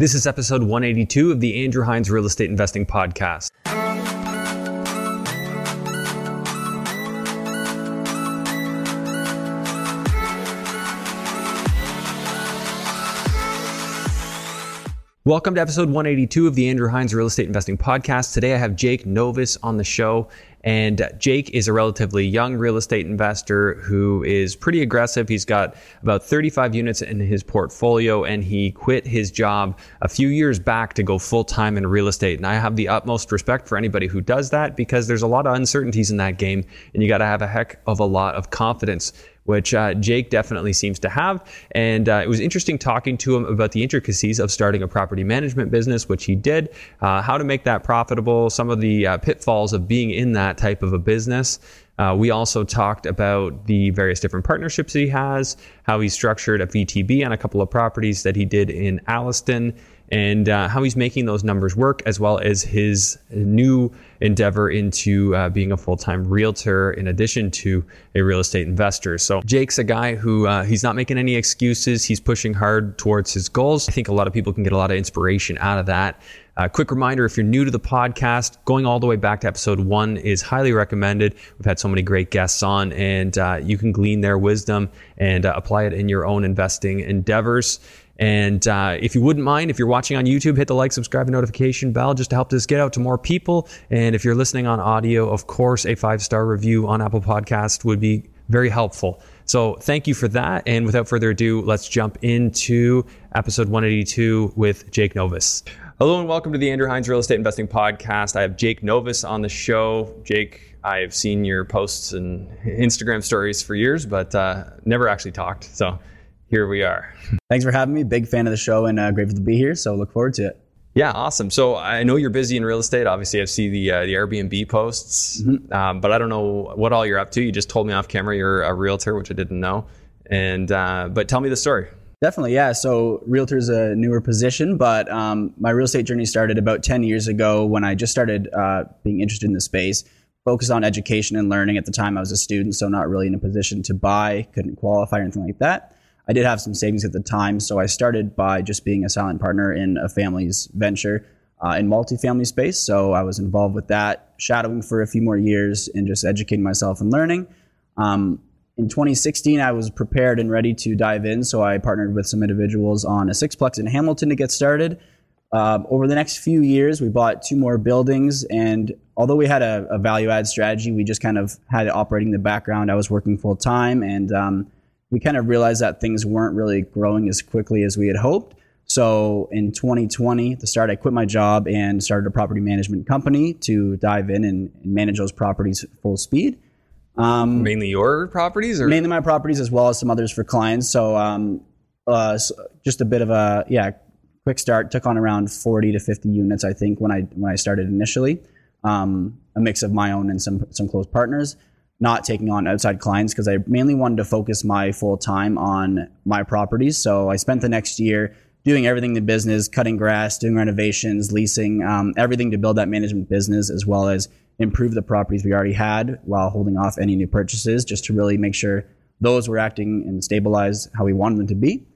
This is episode 182 of the Andrew Hines Real Estate Investing Podcast. Welcome to episode 182 of the Andrew Hines Real Estate Investing Podcast. Today I have Jake Novis on the show. And uh, Jake is a relatively young real estate investor who is pretty aggressive. He's got about 35 units in his portfolio and he quit his job a few years back to go full time in real estate. And I have the utmost respect for anybody who does that because there's a lot of uncertainties in that game and you got to have a heck of a lot of confidence which uh, Jake definitely seems to have. And uh, it was interesting talking to him about the intricacies of starting a property management business, which he did, uh, how to make that profitable, some of the uh, pitfalls of being in that type of a business. Uh, we also talked about the various different partnerships he has, how he structured a VTB on a couple of properties that he did in Alliston, and uh, how he's making those numbers work, as well as his new endeavor into uh, being a full-time realtor in addition to a real estate investor. So Jake's a guy who uh, he's not making any excuses. He's pushing hard towards his goals. I think a lot of people can get a lot of inspiration out of that. Uh, quick reminder if you're new to the podcast, going all the way back to episode one is highly recommended. We've had so many great guests on, and uh, you can glean their wisdom and uh, apply it in your own investing endeavors. And uh, if you wouldn't mind, if you're watching on YouTube, hit the like, subscribe, and notification bell just to help this get out to more people. And if you're listening on audio, of course, a five star review on Apple Podcast would be very helpful. So thank you for that. And without further ado, let's jump into episode 182 with Jake Novis. Hello and welcome to the Andrew Hines Real Estate Investing Podcast. I have Jake Novis on the show. Jake, I've seen your posts and Instagram stories for years, but uh, never actually talked. So here we are. Thanks for having me. Big fan of the show and uh, grateful to be here. So look forward to it. Yeah, awesome. So I know you're busy in real estate. Obviously, I see the uh, the Airbnb posts, mm-hmm. um, but I don't know what all you're up to. You just told me off camera you're a realtor, which I didn't know. And uh, but tell me the story. Definitely, yeah. So realtor's a newer position, but um, my real estate journey started about ten years ago when I just started uh, being interested in the space. Focused on education and learning. At the time, I was a student, so not really in a position to buy, couldn't qualify or anything like that. I did have some savings at the time, so I started by just being a silent partner in a family's venture uh, in multifamily space. So I was involved with that, shadowing for a few more years and just educating myself and learning. Um, in 2016, I was prepared and ready to dive in, so I partnered with some individuals on a sixplex in Hamilton to get started. Uh, over the next few years, we bought two more buildings, and although we had a, a value add strategy, we just kind of had it operating in the background. I was working full time, and um, we kind of realized that things weren't really growing as quickly as we had hoped. So in 2020, the start, I quit my job and started a property management company to dive in and, and manage those properties full speed. Um, mainly your properties, or mainly my properties, as well as some others for clients. So, um, uh, so just a bit of a yeah, quick start. Took on around 40 to 50 units, I think, when I when I started initially. Um, a mix of my own and some some close partners not taking on outside clients because I mainly wanted to focus my full time on my properties. So I spent the next year doing everything in the business, cutting grass, doing renovations, leasing, um, everything to build that management business as well as improve the properties we already had while holding off any new purchases just to really make sure those were acting and stabilized how we wanted them to be.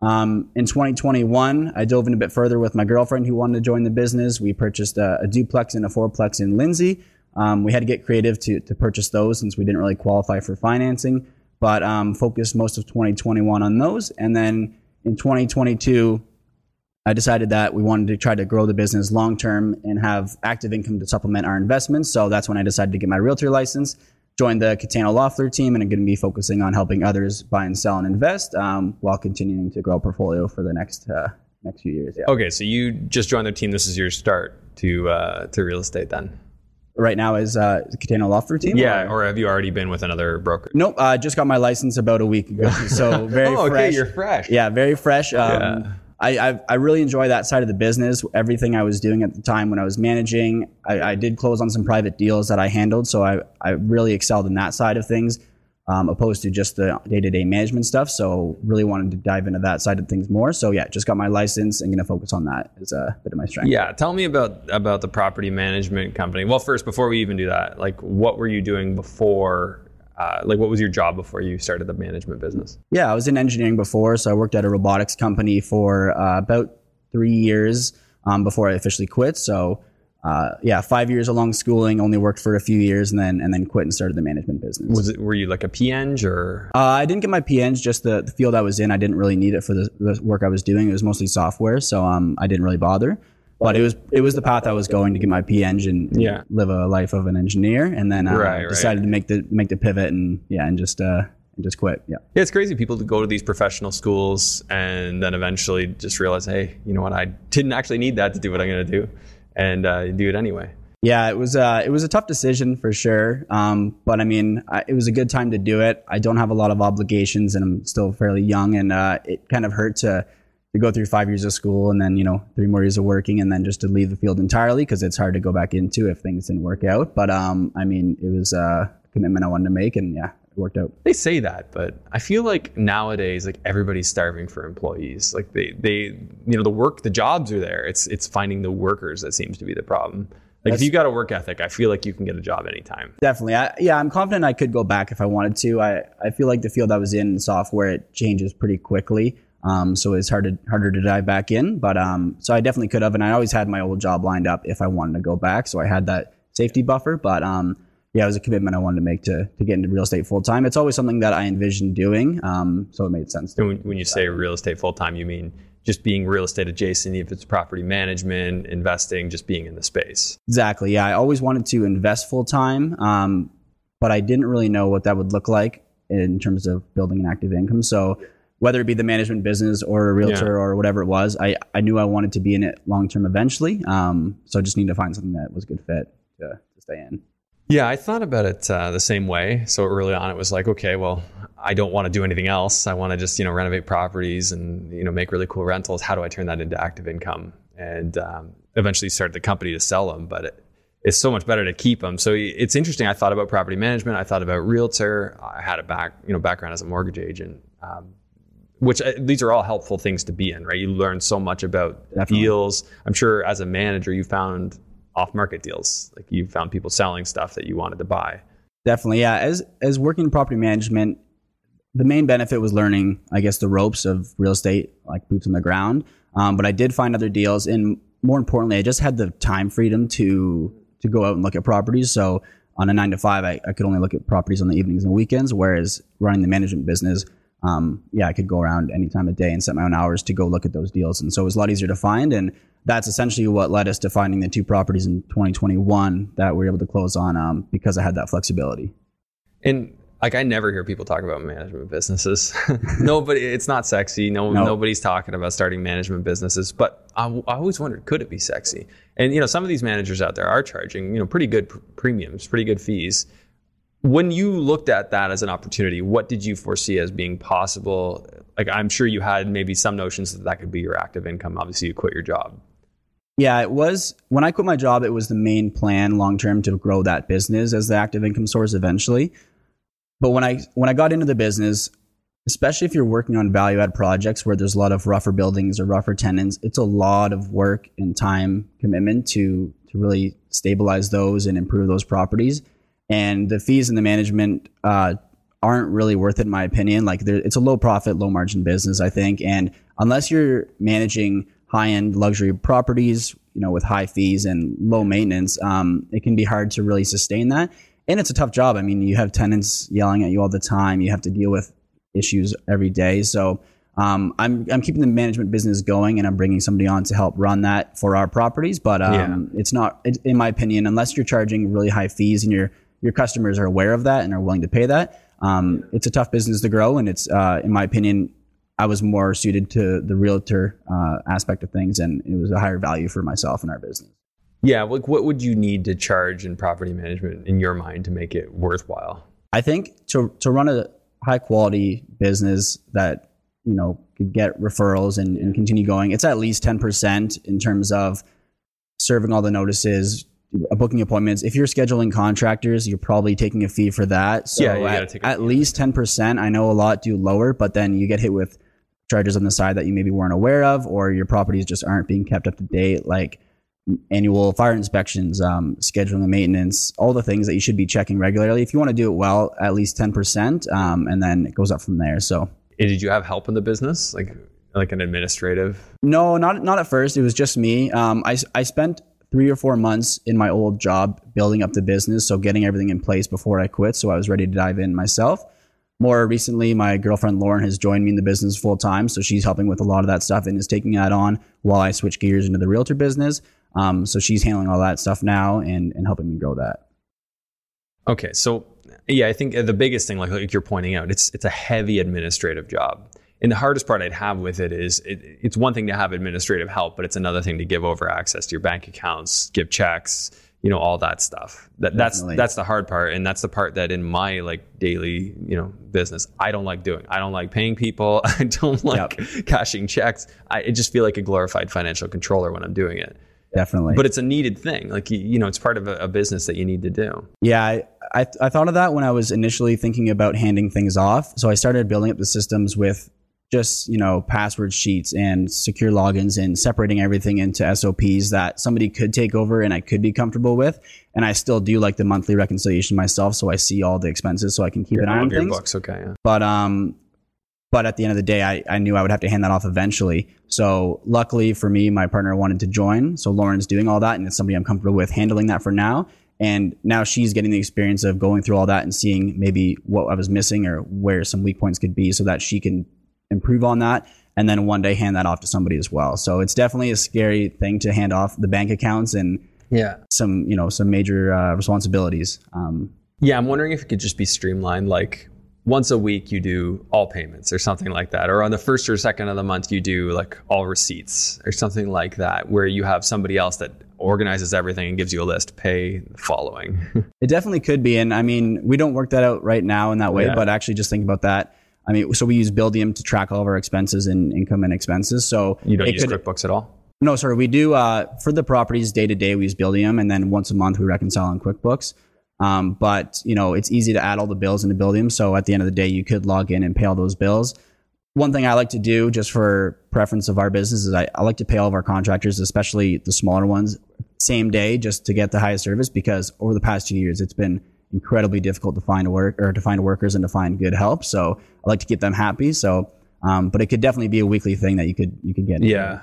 Um, in 2021, I dove in a bit further with my girlfriend who wanted to join the business. We purchased a, a duplex and a fourplex in Lindsay. Um, we had to get creative to, to purchase those since we didn't really qualify for financing, but um, focused most of 2021 on those. And then in 2022, I decided that we wanted to try to grow the business long term and have active income to supplement our investments. So that's when I decided to get my realtor license, join the Catano Loeffler team, and I'm going to be focusing on helping others buy and sell and invest um, while continuing to grow portfolio for the next uh, next few years. Yeah. Okay, so you just joined the team. This is your start to uh, to real estate then right now is uh, Catano Loeffler team? Yeah, or? or? have you already been with another broker? Nope, I uh, just got my license about a week ago, so very oh, fresh. okay, you're fresh. Yeah, very fresh. Um, yeah. I, I, I really enjoy that side of the business. Everything I was doing at the time when I was managing, I, I did close on some private deals that I handled, so I I really excelled in that side of things um, opposed to just the day-to-day management stuff. So really wanted to dive into that side of things more. So yeah, just got my license and going to focus on that as a bit of my strength. Yeah, tell me about about the property management company. Well, first, before we even do that, like what were you doing before? Uh, like what was your job before you started the management business? Yeah, I was in engineering before, so I worked at a robotics company for uh, about three years um, before I officially quit. So uh, yeah, five years of long schooling, only worked for a few years, and then and then quit and started the management business. Was it were you like a PEng or? Uh, I didn't get my PEng, just the, the field I was in. I didn't really need it for the, the work I was doing. It was mostly software, so um, I didn't really bother. But it was it was the path I was going to get my PEng and Yeah. live a life of an engineer, and then uh, Right, right. decided to make the make the pivot and yeah, and just uh, and just quit. Yeah. Yeah, it's crazy. People to go to these professional schools and then eventually just realize, hey, you know what? I didn't actually need that to do what I'm going to do, and uh, do it anyway. Yeah, it was uh, it was a tough decision for sure. Um, but I mean, I, it was a good time to do it. I don't have a lot of obligations, and I'm still fairly young, and uh, it kind of hurt to to go through five years of school and then you know three more years of working, and then just to leave the field entirely because it's hard to go back into if things didn't work out. But um, I mean, it was uh, a commitment I wanted to make, and yeah, it worked out. They say that, but I feel like nowadays, like everybody's starving for employees. Like they, they, you know, the work, the jobs are there. It's, it's finding the workers that seems to be the problem. Like if That's- you got a work ethic, I feel like you can get a job anytime. Definitely. I, yeah, I'm confident I could go back if I wanted to. I, I feel like the field I was in, software, it changes pretty quickly. Um, so it's hard to, harder to dive back in. But um, so I definitely could have. And I always had my old job lined up if I wanted to go back. So I had that safety buffer. But um, yeah, it was a commitment I wanted to make to, to get into real estate full time. It's always something that I envisioned doing. Um, so it made sense. When, when you say real estate full time, you mean just being real estate adjacent, if it's property management, investing, just being in the space. Exactly. Yeah, I always wanted to invest full time, um, but I didn't really know what that would look like in terms of building an active income. So whether it be the management business or a realtor Yeah. or whatever it was, I, I knew I wanted to be in it long term eventually. Um, so I just need to find something that was a good fit to, to stay in. Yeah, I thought about it uh, the same way. So early on, it was like, okay, well, I don't want to do anything else. I want to just, you know, renovate properties and, you know, make really cool rentals. How do I turn that into active income? And um, eventually started the company to sell them, but it, it's so much better to keep them. So it's interesting. I thought about property management. I thought about realtor. I had a back, you know, background as a mortgage agent. Um, which uh, these are all helpful things to be in, right? You learn so much about Definitely. deals. I'm sure as a manager, you found off-market deals. Like you found people selling stuff that you wanted to buy. Definitely, yeah. As as working in property management, the main benefit was learning, I guess, the ropes of real estate, like boots on the ground. Um, but I did find other deals, and more importantly, I just had the time freedom to to go out and look at properties. So on a nine to five, I, I could only look at properties on the evenings and weekends. Whereas running the management business, um, yeah, I could go around any time of day and set my own hours to go look at those deals. And so it was a lot easier to find. And that's essentially what led us to finding the two properties in 2021 that we were able to close on um, because I had that flexibility. And like I never hear people talk about management businesses. Nobody, it's not sexy. No, No. nobody's talking about starting management businesses. But I, I always wondered, could it be sexy? And you know, some of these managers out there are charging, you know, pretty good pr- premiums, pretty good fees. When you looked at that as an opportunity, what did you foresee as being possible? Like, I'm sure you had maybe some notions that that could be your active income. Obviously, you quit your job. Yeah, it was when I quit my job, it was the main plan long term to grow that business as the active income source eventually. But when I when I got into the business, especially if you're working on value add projects where there's a lot of rougher buildings or rougher tenants, it's a lot of work and time commitment to to really stabilize those and improve those properties. And the fees and the management uh, aren't really worth it in my opinion. Like it's a low profit, low margin business, I think. And unless you're managing high end luxury properties, you know, with high fees and low maintenance, um, it can be hard to really sustain that. And it's a tough job. I mean, you have tenants yelling at you all the time. You have to deal with issues every day. So um, I'm I'm keeping the management business going, and I'm bringing somebody on to help run that for our properties. But um, it's not, it, in my opinion, unless you're charging really high fees and your your customers are aware of that and are willing to pay that. Um, it's a tough business to grow, and it's, uh, in my opinion, I was more suited to the realtor uh, aspect of things, and it was a higher value for myself and our business. Yeah, like what would you need to charge in property management in your mind to make it worthwhile? I think to to run a high quality business that you know could get referrals and, and continue going, it's at least ten percent in terms of serving all the notices, booking appointments. If you're scheduling contractors, you're probably taking a fee for that. So Yeah, at, at least ten percent. I know a lot do lower, but then you get hit with charges on the side that you maybe weren't aware of, or your properties just aren't being kept up to date, like annual fire inspections, um, scheduling and maintenance, all the things that you should be checking regularly. If you want to do it well, at least 10%, um, and then it goes up from there. So, And did you have help in the business? Like, like an administrative? No, not not at first. It was just me. Um, I I spent three or four months in my old job building up the business, so getting everything in place before I quit. So I was ready to dive in myself. More recently, my girlfriend Lauren has joined me in the business full time, so she's helping with a lot of that stuff and is taking that on while I switch gears into the realtor business. Um, so she's handling all that stuff now and and helping me grow that. Okay, so yeah, I think the biggest thing, like, like you're pointing out, it's it's a heavy administrative job. And the hardest part I'd have with it is it, it's one thing to have administrative help, but it's another thing to give over access to your bank accounts, give checks, you know, all that stuff. That that's that's the hard part, and that's the part that in my like daily, you know, business, I don't like doing. I don't like paying people. I don't like cashing checks. I, I just feel like a glorified financial controller when I'm doing it. Definitely. But it's a needed thing. Like you, you know, it's part of a, a business that you need to do. Yeah, I, I, I thought of that when I was initially thinking about handing things off. So I started building up the systems with just you know password sheets and secure logins and separating everything into SOPs that somebody could take over and I could be comfortable with. And I still do like the monthly reconciliation myself, so I see all the expenses, so I can keep an eye on things. books, okay. Yeah. But um, but at the end of the day, I, I knew I would have to hand that off eventually. So luckily for me, my partner wanted to join. So Lauren's doing all that, and it's somebody I'm comfortable with handling that for now. And now she's getting the experience of going through all that and seeing maybe what I was missing or where some weak points could be, so that she can improve on that. And then one day hand that off to somebody as well. So it's definitely a scary thing to hand off the bank accounts and Yeah. some you know some major uh, responsibilities. Um, Yeah, I'm wondering if it could just be streamlined like once a week you do all payments or something like that or on the first or second of the month you do like all receipts or something like that where you have somebody else that organizes everything and gives you a list pay the following It definitely could be. And I mean, we don't work that out right now in that way, Yeah. but actually just think about that. I mean, so we use Buildium to track all of our expenses and income and expenses. So you don't use could, quickbooks at all no, sorry, we do uh, for the properties day to day. We use Buildium, and then once a month we reconcile on QuickBooks. Um, but you know, it's easy to add all the bills into Buildium. So at the end of the day, you could log in and pay all those bills. One thing I like to do, just for preference of our business, is I, I like to pay all of our contractors, especially the smaller ones, same day, just to get the highest service. Because over the past two years, it's been incredibly difficult to find work or to find workers and to find good help. So I like to keep them happy. So, um, but it could definitely be a weekly thing that you could you could get. into. yeah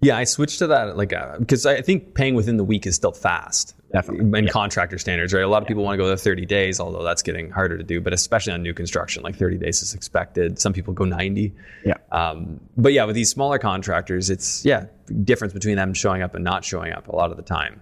yeah i switched to that like because i think paying within the week is still fast Definitely. in contractor standards right a lot of people want to go to 30 days although that's getting harder to do but especially on new construction like 30 days is expected some people go 90 Yeah. Um, but yeah, with these smaller contractors, it's yeah, difference between them showing up and not showing up a lot of the time.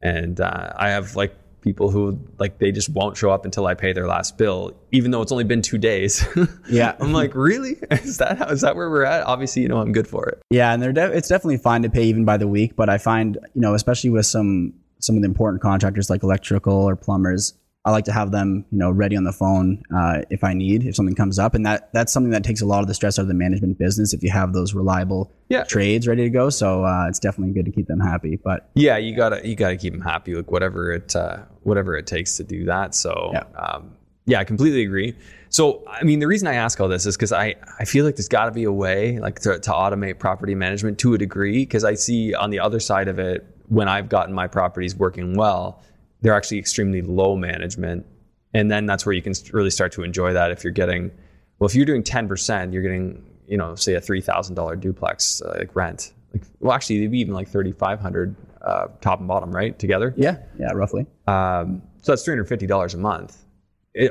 And uh, I have like people who like they just won't show up until I pay their last bill, even though it's only been two days. Yeah. I'm like, really? Is that how, is that where we're at? Obviously, you know, I'm good for it. Yeah, and they're de- it's definitely fine to pay even by the week, but I find you know especially with some some of the important contractors like electrical or plumbers, I like to have them you know ready on the phone uh, if I need if something comes up, and that that's something that takes a lot of the stress out of the management business if you have those reliable Yeah. trades ready to go. So uh, it's definitely good to keep them happy. But Yeah, you gotta you gotta keep them happy, like whatever it uh, whatever it takes to do that. So Yeah. um, yeah, I completely agree. So I mean, the reason I ask all this is because I I feel like there's got to be a way like to, to automate property management to a degree because I see on the other side of it when I've gotten my properties working well, they're actually extremely low management, and then that's where you can really start to enjoy that if you're getting well if you're doing 10% you're getting you know say a $3000 duplex uh, like rent. Like well actually they'd be even like 3500 uh, top and bottom right together? Yeah, yeah, roughly. um, so that's $350 a month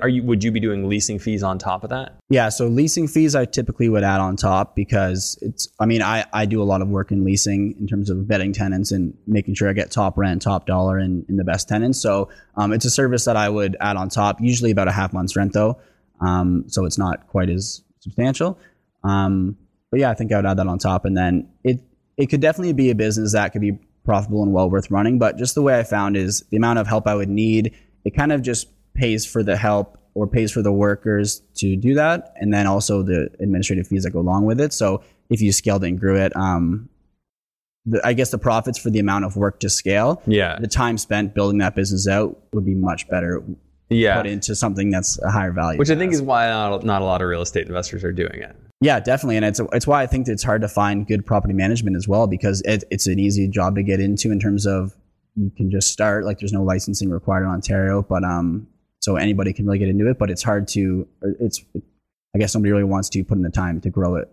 are you would you be doing leasing fees on top of that Yeah, so leasing fees I typically would add on top because it's I mean I, I do a lot of work in leasing in terms of vetting tenants and making sure I get top rent, top dollar and, and the best tenants. So um, it's a service that I would add on top, usually about a half month's rent though. Um, so it's not quite as substantial. Um, but yeah, I think I would add that on top and then it it could definitely be a business that could be profitable and well worth running. But just the way I found is the amount of help I would need, it kind of just pays for the help or pays for the workers to do that, and then also the administrative fees that go along with it. So if you scaled it and grew it, um, the, I guess the profits for the amount of work to scale, yeah the time spent building that business out would be much better yeah put into something that's a higher value. which i think is why not, not a lot of real estate investors are doing it Yeah, definitely, and it's it's why I think it's hard to find good property management as well because it, it's an easy job to get into in terms of you can just start. Like there's no licensing required in Ontario, but um, so anybody can really get into it. But it's hard to. It's I guess somebody really wants to put in the time to grow it.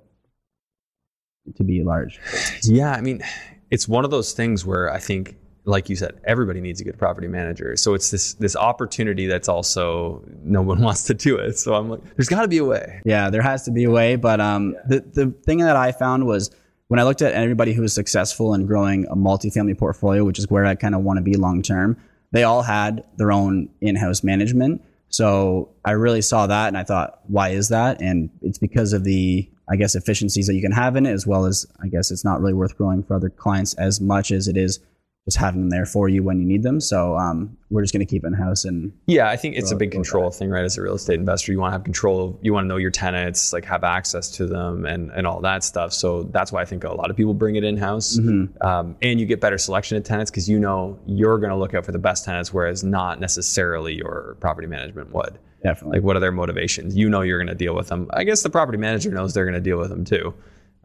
to be large. Yeah, I mean, it's one of those things where I think, like you said, everybody needs a good property manager. So it's this this opportunity that's also no one wants to do it. So I'm like, there's got to be a way. Yeah, there has to be a way. But um, the the thing that I found was when I looked at everybody who was successful in growing a multifamily portfolio, which is where I kind of want to be long term, they all had their own in-house management. So I really saw that and I thought, why is that? And it's because of the, I guess, efficiencies that you can have in it, as well as I guess it's not really worth growing for other clients as much as it is just having them there for you when you need them. So um, we're just going to keep it in house and yeah, I think it's a big control thing, right? As a real estate investor, you want to have control. You want to know your tenants, like have access to them, and and all that stuff. So that's why I think a lot of people bring it in house, Mm-hmm. um, and you get better selection of tenants because you know you're going to look out for the best tenants, whereas not necessarily your property management would. definitely. Like, what are their motivations? You know you're going to deal with them. I guess the property manager knows they're going to deal with them too.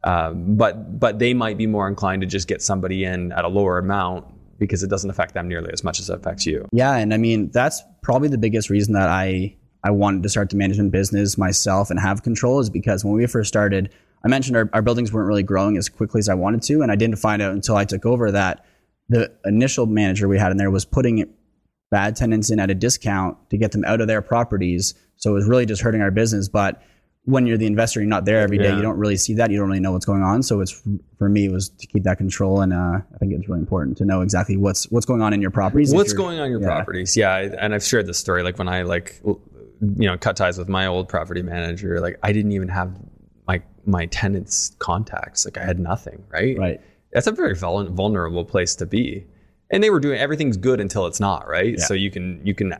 Um, but but they might be more inclined to just get somebody in at a lower amount because it doesn't affect them nearly as much as it affects you. Yeah, and I mean that's probably the biggest reason that I I wanted to start the management business myself and have control is because when we first started, I mentioned our, our buildings weren't really growing as quickly as I wanted to, and I didn't find out until I took over that the initial manager we had in there was putting bad tenants in at a discount to get them out of their properties. So it was really just hurting our business. But when you're the investor, you're not there every day. Yeah. You don't really see that. You don't really know what's going on. So it's for me, it was to keep that control, and uh, I think it's really important to know exactly what's what's going on in your properties. What's going on in your yeah. properties? Yeah, I, and I've shared this story. Like when I like, you know, cut ties with my old property manager. Like I didn't even have my my tenants' contacts. Like I had nothing. Right. Right. That's a very vulnerable place to be. And they were doing everything's good until it's not. Right. Yeah. So you can you can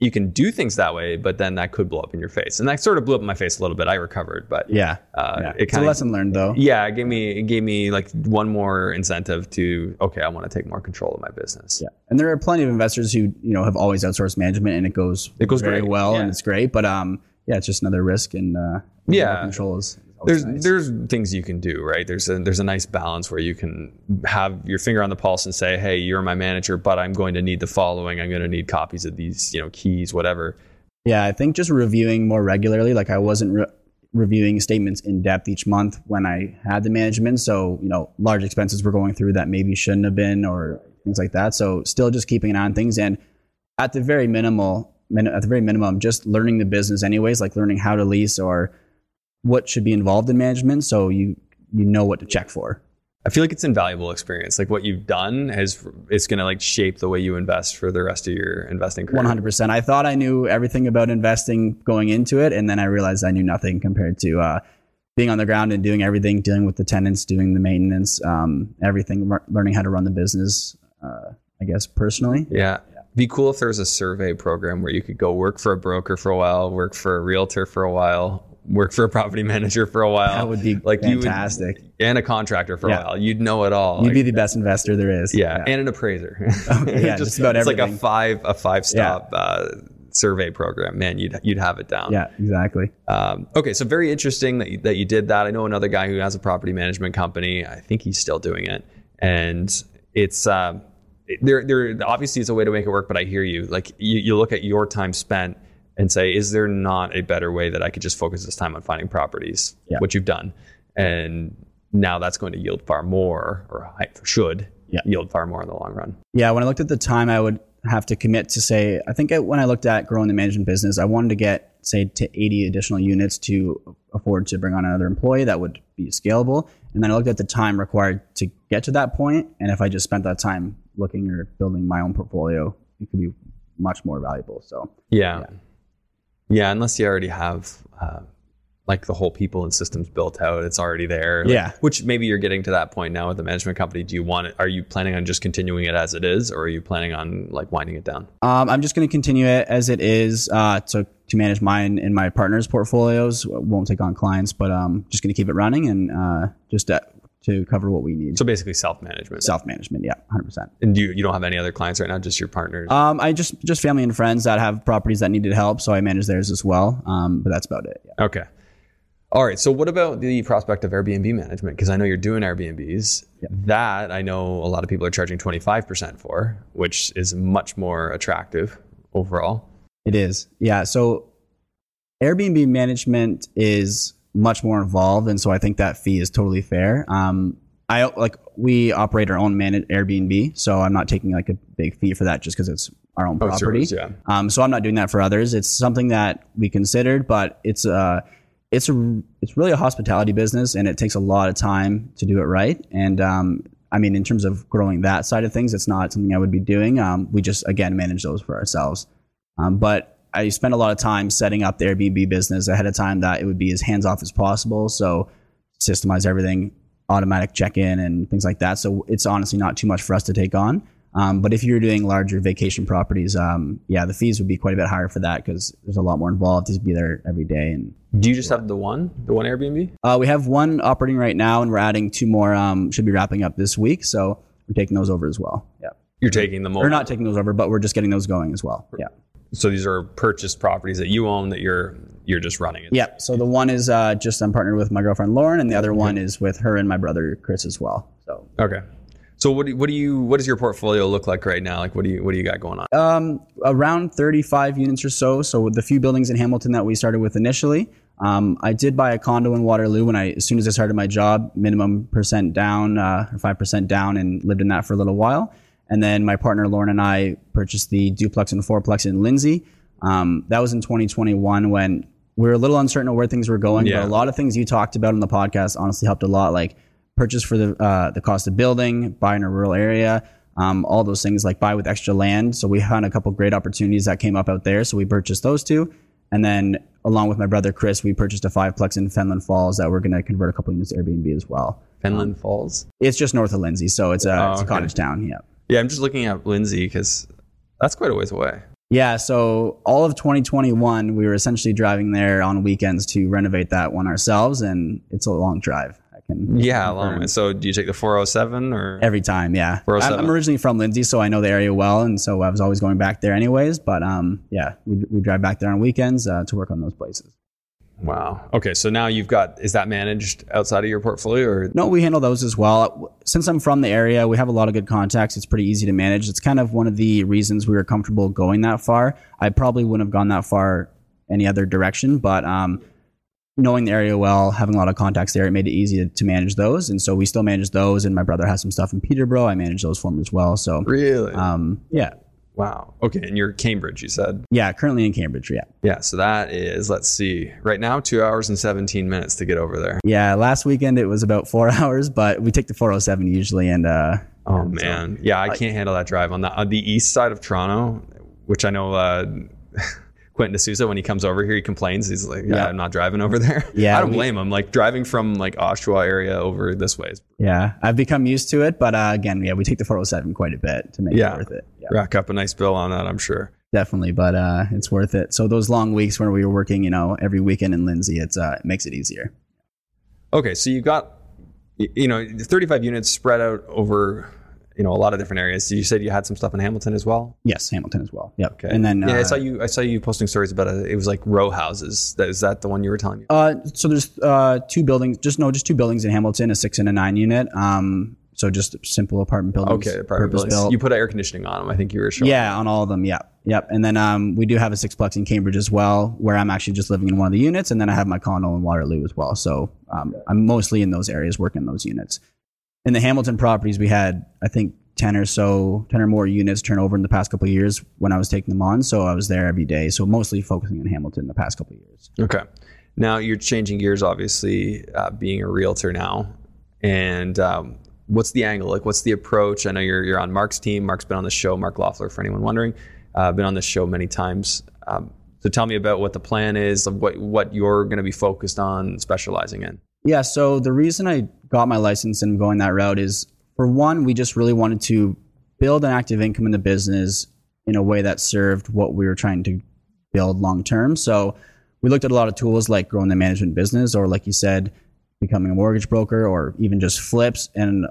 you can do things that way, but then that could blow up in your face. And that sort of blew up in my face a little bit. I recovered, but Yeah. uh, yeah. it it's a lesson learned though. yeah, it gave me it gave me like one more incentive to okay, I want to take more control of my business. Yeah. And there are plenty of investors who, you know, have always outsourced management and it goes It goes very great, well yeah. and it's great. But um yeah, it's just another risk and uh Yeah. more control is, is always There's nice. there's things you can do, right? There's a there's a nice balance where you can have your finger on the pulse and say, "Hey, you're my manager, but I'm going to need the following. I'm going to need copies of these, you know, keys, whatever." Yeah, I think just reviewing more regularly. Like I wasn't re- reviewing statements in depth each month when I had the management. So, you know, large expenses were going through that maybe shouldn't have been or things like that. So still just keeping an eye on things. And at the very minimal, min- at the very minimum, just learning the business anyways, like learning how to lease or what should be involved in management. So you, you know what to check for. I feel like it's invaluable experience. Like what you've done has it's going to like shape the way you invest for the rest of your investing career. One hundred percent. I thought I knew everything about investing going into it, and then I realized I knew nothing compared to uh, being on the ground and doing everything, dealing with the tenants, doing the maintenance, um, everything, learning how to run the business. Uh, I guess personally. Yeah. Be cool if there was a survey program where you could go work for a broker for a while, work for a realtor for a while, work for a property manager for a while. That would be like you would- fantastic. and a contractor for Yeah. a while. You'd know it all. You'd Like, be the best investor there is. yeah, and an appraiser. Okay, yeah, just about it's like a five a five stop uh, survey program. Man, you'd you'd have it down. yeah, exactly. Um, okay, so very interesting that you, that you did that. I know another guy who has a property management company. I think he's still doing it, and it's um, there. There obviously is a way to make it work, but I hear you. Like you, you look at your time spent and say, is there not a better way that I could just focus this time on finding properties, Yeah. which you've done, and now that's going to yield far more, or I should Yeah. yield far more in the long run. Yeah, when I looked at the time, I would have to commit to say, I think when I looked at growing the management business, I wanted to get, say, to 80 additional units to afford to bring on another employee that would be scalable. And then I looked at the time required to get to that point, And if I just spent that time looking or building my own portfolio, it could be much more valuable. So, Yeah. Yeah, unless you already have uh, like the whole people and systems built out, it's already there. Like, Yeah. Which maybe you're getting to that point now with the management company. Do you want it? Are you planning on just continuing it as it is, or are you planning on like winding it down? um, I'm just going to continue it as it is uh, to, to manage mine and my partner's portfolios. Won't take on clients, but um, just going to keep it running and uh, just uh, to cover what we need. So basically, self management. Self management, yeah, 100%. and do you, you don't have any other clients right now? Just your partners. Um, I just just family and friends that have properties that needed help, so I manage theirs as well. Um, but that's about it. Yeah. Okay. All right. So, what about the prospect of Airbnb management? Because I know you're doing Airbnbs. That I know a lot of people are charging 25% for, which is much more attractive overall. It is, yeah. So Airbnb management is much more involved, and so I think that fee is totally fair. Um, I like we operate our own managed Airbnb, so I'm not taking like a big fee for that just because it's our own Oh, property. yours, yeah. Um, so I'm not doing that for others. It's something that we considered, but it's uh it's a it's really a hospitality business, and it takes a lot of time to do it right. And um, I mean, in terms of growing that side of things, it's not something I would be doing. Um, we just again manage those for ourselves. Um, but I spent a lot of time setting up the Airbnb business ahead of time that it would be as hands off as possible. So systemize everything, automatic check in, and things like that. So it's honestly not too much for us to take on. Um, but if you're doing larger vacation properties, um, yeah, the fees would be quite a bit higher for that because there's a lot more involved to be there every day. And Do you just have the one, the one Airbnb? uh, we have one operating right now, and we're adding two more. Um, should be wrapping up this week, so we're taking those over as well. Yeah, You're taking them over. we're not taking those over, but we're just getting those going as well. Yeah. So these are purchased properties that you own that you're you're just running it. Yeah. So the one is uh, just I'm partnered with my girlfriend Lauren, and the other one is with her and my brother Chris as well. So Okay. So what do, what do you what does your portfolio look like right now? Like what do you what do you got going on? um, around 35 units or so. So with the few buildings in Hamilton that we started with initially, um, I did buy a condo in Waterloo when I as soon as I started my job, minimum percent down uh, or five percent down, and lived in that for a little while. And then my partner Lauren and I purchased the duplex and fourplex in Lindsay. Um, that was in 2021 when we were a little uncertain of where things were going. Yeah. But a lot of things you talked about in the podcast honestly helped a lot. Like purchase for the uh, the cost of building, buy in a rural area, um, all those things like buy with extra land. So we found a couple great opportunities that came up out there. So we purchased those two, and then along with my brother Chris, we purchased a fiveplex in Fenelon Falls that we're going to convert a couple units to Airbnb as well. Fenelon Falls. It's just north of Lindsay, so it's a, Oh, it's a okay. cottage town. Yeah. Yeah, I'm just looking at Lindsay because that's quite a ways away. Yeah, so all of 2021, we were essentially driving there on weekends to renovate that one ourselves, and it's a long drive. I can Yeah, a long way. So do you take the 407 or? every time. Yeah, I'm, 407. I'm originally from Lindsay, so I know the area well, and so I was always going back there anyways. But um, yeah, we, we drive back there on weekends uh, to work on those places. Wow. Okay, so now you've got is that managed outside of your portfolio or? No, we handle those as well. Since I'm from the area, we have a lot of good contacts. It's pretty easy to manage. It's kind of one of the reasons we were comfortable going that far. I probably wouldn't have gone that far any other direction, but um, knowing the area well, having a lot of contacts there, it made it easy to, to manage those. And so we still manage those. And my brother has some stuff in Peterborough. I manage those for him as well. So Really? um, yeah, wow. Okay, and you're Cambridge, you said. yeah, currently in Cambridge. Yeah. Yeah. So that is let's see. Right now, two hours and 17 minutes to get over there. Yeah, last weekend it was about four hours, but we take the 407 usually. And uh, Oh man, yeah, I can't handle that drive on the on the east side of Toronto, which I know. Uh, Quentin D'Souza, when he comes over here, he complains. He's like, "Yeah, Yeah. I'm not driving over there." Yeah, I don't we- blame him. Like driving from like Oshawa area over this way is yeah, I've become used to it. But uh, again, yeah, we take the 407 quite a bit to make Yeah. it worth it. Yeah, rack up a nice bill on that. I'm sure. definitely. But uh, it's worth it. So those long weeks where we were working, you know, every weekend in Lindsay, it's uh, it makes it easier. Okay, so you got, you know, 35 units spread out over, you know, a lot of different areas. You said you had some stuff in Hamilton as well. Yes, Hamilton as well. Yep. Okay. And then yeah, I uh, saw you. I saw you posting stories about it. It was like row houses. That is that the one you were telling me? Uh, so there's uh, two buildings, just no, just two buildings in Hamilton, a six and a nine unit. Um, so just simple apartment buildings. Okay, private buildings. purpose-built. You put air conditioning on them. I think you were showing. Yeah, on all of them. Yep, yep. And then um, we do have a sixplex in Cambridge as well, where I'm actually just living in one of the units, and then I have my condo in Waterloo as well. So um, I'm mostly in those areas, working those units. In the Hamilton properties, we had I think ten or so, ten or more units turn over in the past couple of years when I was taking them on. So I was there every day. So mostly focusing on Hamilton the past couple of years. Okay. Now you're changing gears, obviously, uh, being a realtor now. And um, what's the angle? Like, what's the approach? I know you're you're on Mark's team. Mark's been on the show. Mark Loeffler, for anyone wondering, uh, been on this show many times. Um, so tell me about what the plan is, of what what you're going to be focused on, specializing in. Yeah, so the reason I got my license and going that route is for one, we just really wanted to build an active income in the business in a way that served what we were trying to build long term. So we looked at a lot of tools like growing the management business or like you said, becoming a mortgage broker or even just flips. And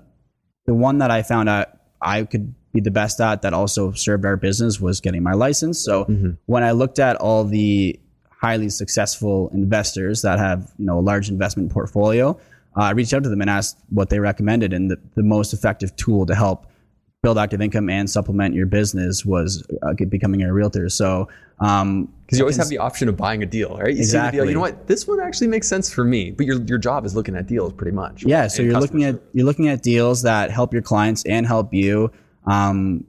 the one that I found out I could be the best at that also served our business was getting my license. So mm-hmm. when I looked at all the highly successful investors that have you know a large investment portfolio, uh, I reached out to them and asked what they recommended and the, the most effective tool to help build active income and supplement your business was uh, becoming a realtor. So, um, because you always have the option of buying a deal, right? You exactly. Deal, you know what? This one actually makes sense for me. But your your job is looking at deals, pretty much. Yeah. So you're looking at you're looking at deals that help your clients and help you. Um,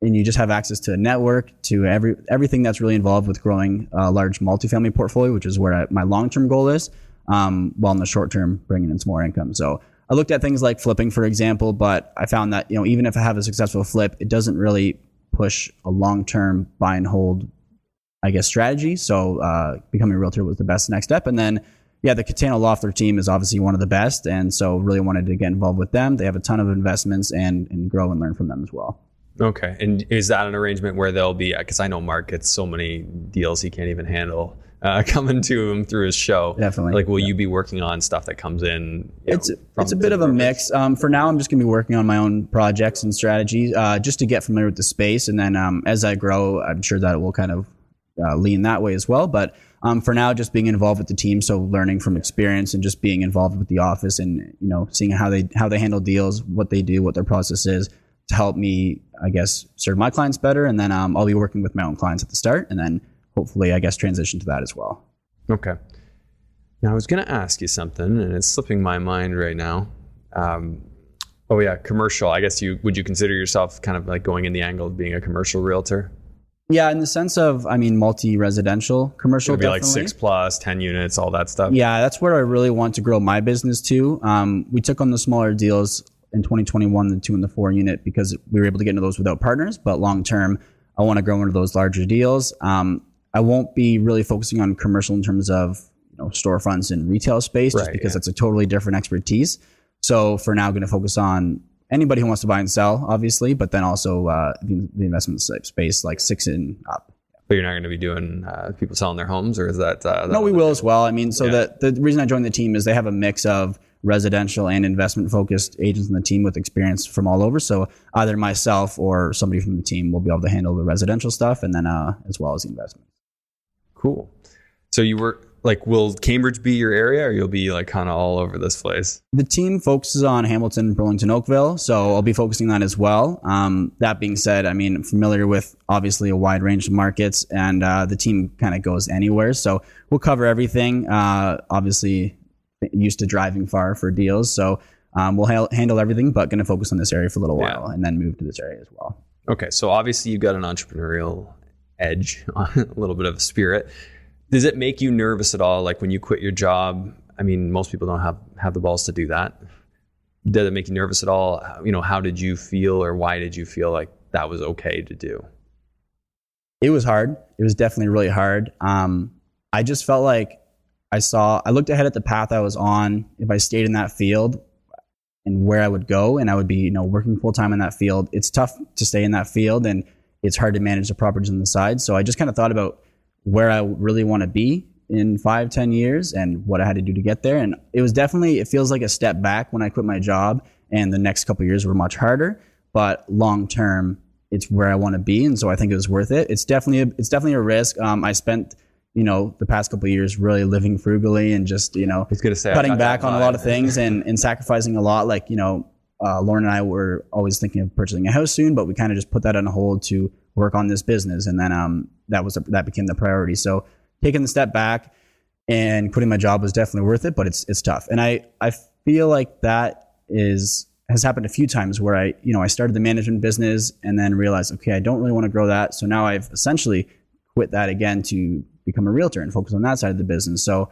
and you just have access to a network, to every everything that's really involved with growing a large multifamily portfolio, which is where I, my long term goal is. Um, while in the short term, bringing in some more income. So I looked at things like flipping, for example, but I found that you know even if I have a successful flip, it doesn't really push a long term buy and hold, I guess, strategy. So uh, becoming a realtor was the best next step, and then. Yeah, the Catano Loeffler team is obviously one of the best, and so really wanted to get involved with them. They have a ton of investments and and grow and learn from them as well. Okay. And is that an arrangement where they'll be, because I know Mark gets so many deals he can't even handle uh, coming to him through his show. Definitely. Like, will yeah. you be working on stuff that comes in? It's, know, it's a bit of a mix. Um, for now, I'm just going to be working on my own projects and strategies uh, just to get familiar with the space. And then um, as I grow, I'm sure that it will kind of uh, lean that way as well. But um, for now, just being involved with the team, so learning from experience and just being involved with the office and you know seeing how they how they handle deals, what they do, what their process is to help me, I guess, serve my clients better. And then um, I'll be working with my own clients at the start and then hopefully, I guess, transition to that as well. Okay. Now, I was going to ask you something and it's slipping my mind right now. Um, oh, yeah, commercial. I guess you would you consider yourself kind of like going in the angle of being a commercial realtor? Yeah, in the sense of, I mean, multi-residential commercial. It'd be definitely. like six plus, ten units, all that stuff. Yeah, that's where I really want to grow my business to. Um, we took on the smaller deals in 2021 the two and the four unit because we were able to get into those without partners. But long term, I want to grow into those larger deals. Um, I won't be really focusing on commercial in terms of you know storefronts and retail space just right, because yeah. that's a totally different expertise. So for now, I'm going to focus on anybody who wants to buy and sell, obviously, but then also uh, the, the, investment space like six and up. But you're not going to be doing uh, people selling their homes, or is that? Uh, that no, we will as well. I mean, so yeah. the the reason I joined the team is they have a mix of residential and investment focused agents in the team with experience from all over. So either myself or somebody from the team will be able to handle the residential stuff and then uh, as well as the investment. Cool. So you work like will Cambridge be your area or you'll be like kind of all over this place? The team focuses on Hamilton, Burlington, Oakville, so I'll be focusing on that as well. Um, that being said, I mean, I'm familiar with obviously a wide range of markets and uh, the team kind of goes anywhere. So we'll cover everything. Uh, obviously, used to driving far for deals. So um, we'll ha- handle everything, but going to focus on this area for a little while yeah. and then move to this area as well. Okay, so obviously you've got an entrepreneurial edge, a little bit of a spirit. Does it make you nervous at all? Like when you quit your job? I mean, most people don't have have the balls to do that. Did it make you nervous at all? You know, how did you feel, or why did you feel like that was okay to do? It was hard. It was definitely really hard. Um, I just felt like I saw, I looked ahead at the path I was on. If I stayed in that field and where I would go, and I would be, you know, working full time in that field, it's tough to stay in that field and it's hard to manage the properties on the side. So I just kind of thought about where I really want to be in five, ten years and what I had to do to get there. And it was definitely, it feels like a step back when I quit my job and the next couple years were much harder, but long term, it's where I want to be. And so I think it was worth it. It's definitely, a, it's definitely a risk. Um, I spent, you know, the past couple years really living frugally and just, you know, gonna say, cutting back on a lot of things and, and sacrificing a lot. Like, you know, uh, Lauren and I were always thinking of purchasing a house soon, but we kind of just put that on hold to work on this business. And then um, that was a, that became the priority. So taking the step back and quitting my job was definitely worth it, but it's it's tough. And I I feel like that is has happened a few times where I you know I started the management business and then realized okay I don't really want to grow that. So now I've essentially quit that again to become a realtor and focus on that side of the business. So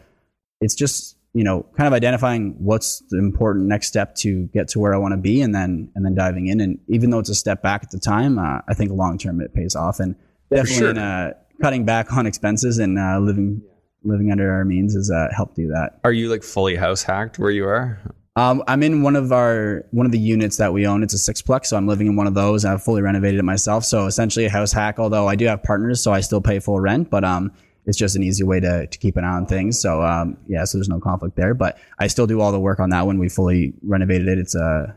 it's just you know kind of identifying what's the important next step to get to where I want to be, and then and then diving in. And even though it's a step back at the time, uh, I think long term it pays off. And definitely sure. in, uh, cutting back on expenses and uh, living living under our means has uh, helped do that. Are you like fully house hacked where you are? Um, I'm in one of our one of the units that we own. It's a sixplex, so I'm living in one of those. I've fully renovated it myself, so essentially a house hack. Although I do have partners, so I still pay full rent. But um, it's just an easy way to, to keep an eye on things. So um, yeah, so there's no conflict there. But I still do all the work on that one. We fully renovated it. It's a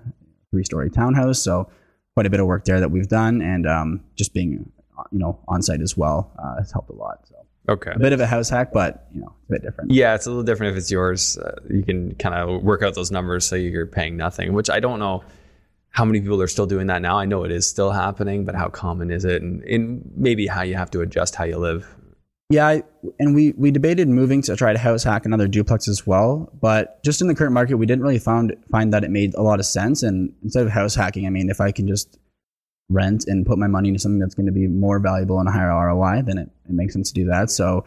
three story townhouse, so quite a bit of work there that we've done, and um, just being you know on site as well uh, has helped a lot. So. Okay. A bit of a house hack, but you know, a bit different. Yeah, it's a little different if it's yours. Uh, you can kind of work out those numbers so you're paying nothing, which I don't know how many people are still doing that now? I know it is still happening, but how common is it? And, and maybe how you have to adjust how you live. Yeah, I, and we we debated moving to try to house hack another duplex as well, but just in the current market, we didn't really found find that it made a lot of sense. And instead of house hacking, I mean, if I can just rent and put my money into something that's going to be more valuable and a higher ROI, then it, it makes sense to do that. So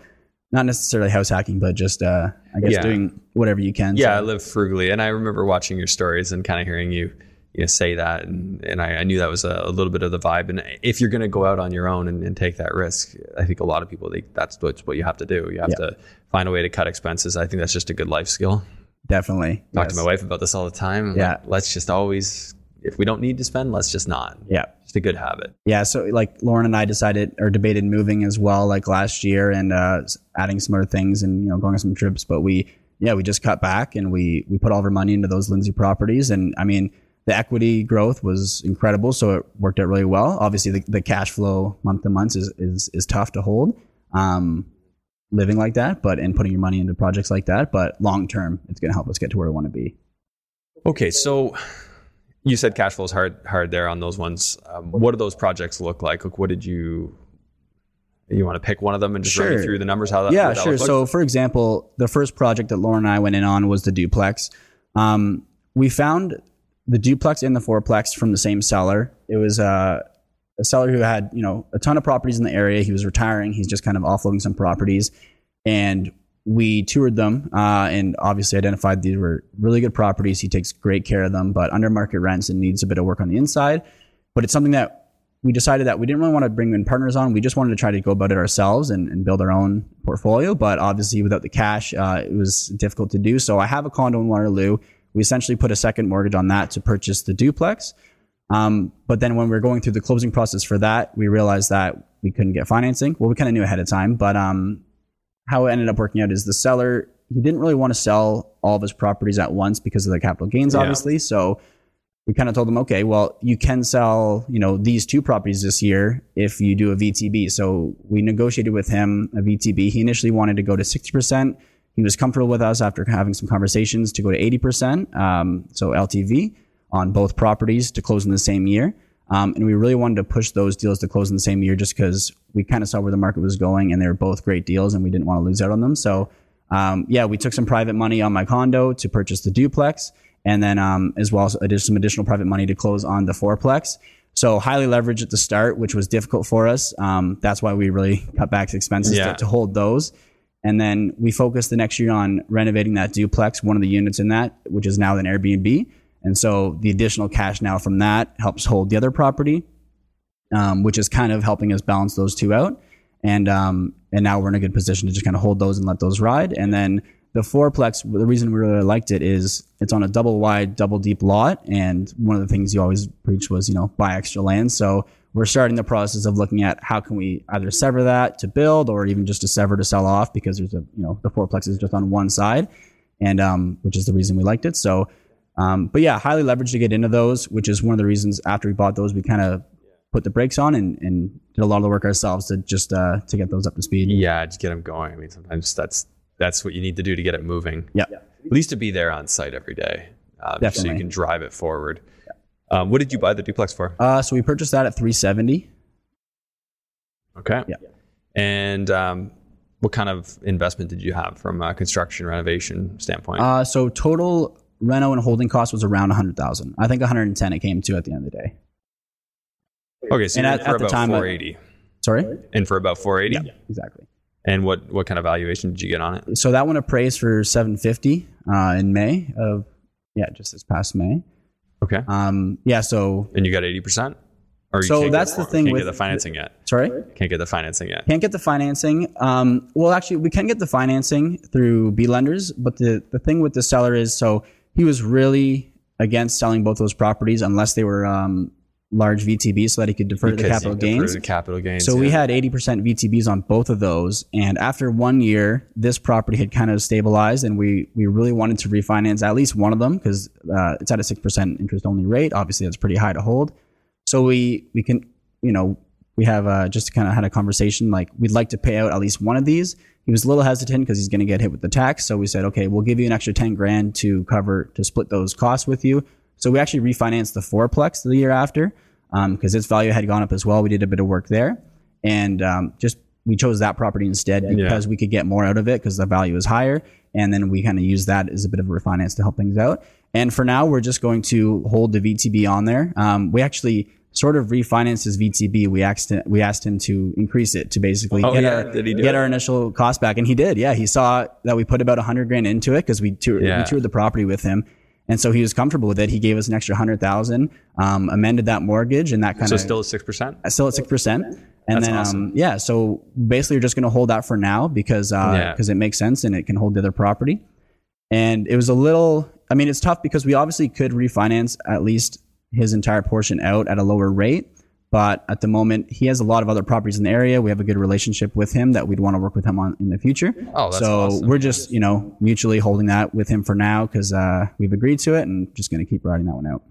not necessarily house hacking, but just uh, I guess Yeah. doing whatever you can. Yeah, I live frugally, and I remember watching your stories and kind of hearing you, you know, say that, and, and I, I knew that was a, a little bit of the vibe. And if you're going to go out on your own and, and take that risk, I think a lot of people think that's what's what you have to do. You have Yeah. to find a way to cut expenses. I think that's just a good life skill. definitely. Talk yes. to my wife about this all the time. I'm Yeah. like, let's just always, if we don't need to spend, let's just not. Yeah. Just a good habit. Yeah, so like Lauren and I decided or debated moving as well, like last year, and uh, adding some other things and you know going on some trips. But we, yeah, we just cut back and we we put all of our money into those Lindsay properties, and I mean the equity growth was incredible, so it worked out really well. Obviously, the, the cash flow month to month is is is tough to hold, um, living like that, but and putting your money into projects like that. But long term, it's going to help us get to where we want to be. Okay, so you said cash flow is hard hard there on those ones. Um, what do those projects look like? Like, what did you? You want to pick one of them and just run through the numbers? How that? Works? Yeah, that sure. like? So, for example, the first project that Lauren and I went in on was the duplex. Um, we found the duplex and the fourplex from the same seller. It was uh, a seller who had you know a ton of properties in the area. He was retiring. He's just kind of offloading some properties, and we toured them uh, and obviously identified these were really good properties. He takes great care of them, but under market rents and needs a bit of work on the inside. But it's something that we decided that we didn't really want to bring in partners on. We just wanted to try to go about it ourselves and, and build our own portfolio. But obviously, without the cash, uh, it was difficult to do. So I have a condo in Waterloo. We essentially put a second mortgage on that to purchase the duplex. Um, but then when we were going through the closing process for that, we realized that we couldn't get financing. Well, we kind of knew ahead of time, but um, how it ended up working out is the seller he didn't really want to sell all of his properties at once because of the capital gains, Yeah. obviously. So we kind of told him, okay, well, you can sell, you know, these two properties this year if you do a VTB. So we negotiated with him a VTB. He initially wanted to go to 60%. He was comfortable with us after having some conversations to go to 80%. Um, so LTV on both properties to close in the same year. Um, and we really wanted to push those deals to close in the same year just because we kind of saw where the market was going and they were both great deals and we didn't want to lose out on them. So, um, yeah, we took some private money on my condo to purchase the duplex and then um, as well as some additional private money to close on the fourplex. So highly leveraged at the start, which was difficult for us. Um, that's why we really cut back expenses Yeah. to, to hold those. And then we focused the next year on renovating that duplex, one of the units in that, which is now an Airbnb. And so the additional cash now from that helps hold the other property, um, which is kind of helping us balance those two out. And um, and now we're in a good position to just kind of hold those and let those ride. And then the fourplex, the reason we really liked it is it's on a double wide, double deep lot. And one of the things you always preach was, you know, buy extra land. So we're starting the process of looking at how can we either sever that to build or even just to sever to sell off because there's a, you know, the fourplex is just on one side and um, which is the reason we liked it. So, um, but yeah, highly leveraged to get into those, which is one of the reasons after we bought those, we kind of put the brakes on and, and did a lot of the work ourselves to just uh, to get those up to speed. yeah, just get them going. I mean, sometimes that's that's what you need to do to get it moving. Yeah. At least to be there on site every day, um, so you can drive it forward. Um, what did you buy the duplex for? Uh, so we purchased that at 370. Okay. Yeah. And um, what kind of investment did you have from a construction renovation standpoint? Uh, so total reno and holding cost was around 100,000. I think 110 it came to at the end of the day. okay, so and at- for at the about time, I- 480. Sorry? And for about 480. Yeah, exactly. And what what kind of valuation did you get on it? So that one appraised for 750 uh, in May of, yeah, just this past May. Okay. Um, yeah, so, And you got 80%? Or you So that's get, the thing Can't with- get the financing yet. sorry? Can't get the financing yet. Can't get the financing. Um, well, actually, we can get the financing through B lenders, but the, the thing with the seller is so he was really against selling both those properties unless they were um, large VTB so that he could defer to the capital gains. to capital gains. So we had 80% VTBs on both of those. And after one year, this property had kind of stabilized and we, we really wanted to refinance at least one of them because uh, it's at a 6% interest only rate. Obviously, that's pretty high to hold. So we, we can, you know, we have uh, just kind of had a conversation like we'd like to pay out at least one of these. He was a little hesitant because he's going to get hit with the tax. So we said, okay, we'll give you an extra 10 grand to cover, to split those costs with you. So we actually refinanced the fourplex the year after because its value had gone up as well. We did a bit of work there, and um, just we chose that property instead because we could get more out of it because the value is higher, and then we kind of use that as a bit of a refinance to help things out. And for now, we're just going to hold the VTB on there. Um, we actually sort of refinanced his VTB. We asked him, we asked him to increase it to basically Oh, get, yeah. our, get our initial cost back, and he did. Yeah, he saw that we put about a hundred grand into it because we, tour- Yeah. we toured the property with him. And so he was comfortable with it. He gave us an extra hundred thousand, um, amended that mortgage, and that kind So of So still at six percent. still at six percent. And That's then, awesome. um, yeah, so basically, you're just going to hold that for now because because Yeah. it makes sense and it can hold the other property. And it was a little, I mean, it's tough because we obviously could refinance at least his entire portion out at a lower rate. But at the moment, he has a lot of other properties in the area. We have a good relationship with him that we'd want to work with him on in the future. Oh, that's so awesome. we're just, you know, mutually holding that with him for now because uh, we've agreed to it and just going to keep riding that one out.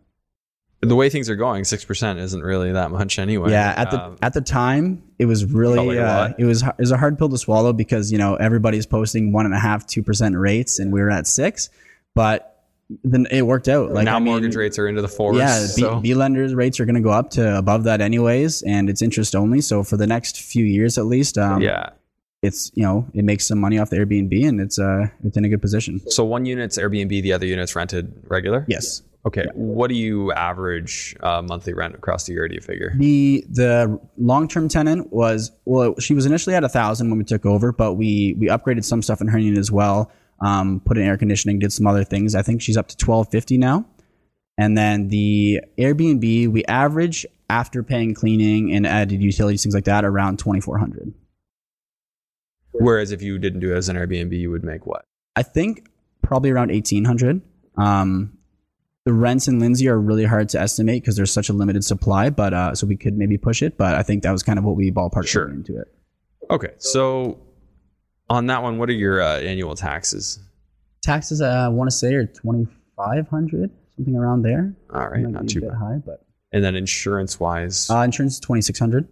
The way things are going, six percent isn't really that much anyway. Yeah, at the Um, at the time, it was really like uh, it was it was a hard pill to swallow because you know everybody's posting one and a half two percent rates and we were at six, but then it worked out. Like now I mean, mortgage rates are into the fours. yeah, B, so B lenders rates are going to go up to above that anyways, and it's interest only. So for the next few years at least, um, yeah. it's you know it makes some money off the Airbnb and it's uh it's in a good position. So one unit's Airbnb, the other unit's rented regular. Yes. Okay. What do you average uh, monthly rent across the year? Do you figure? The the long term tenant was well, she was initially at a thousand when we took over, but we we upgraded some stuff in her unit as well. Um, put in air conditioning, did some other things. I think she's up to twelve fifty now. And then the Airbnb, we average after paying cleaning and added utilities, things like that, around twenty four hundred. Whereas if you didn't do it as an Airbnb, you would make what? I think probably around eighteen hundred. Um, the rents in Lindsay are really hard to estimate because there's such a limited supply, but uh, so we could maybe push it. But I think that was kind of what we ballparked Sure. into it. Okay. So on that one, what are your uh, annual taxes? taxes uh, I want to say are twenty five hundred, something around there. All right, not too bad. high, but And then insurance wise, uh, insurance is twenty six hundred.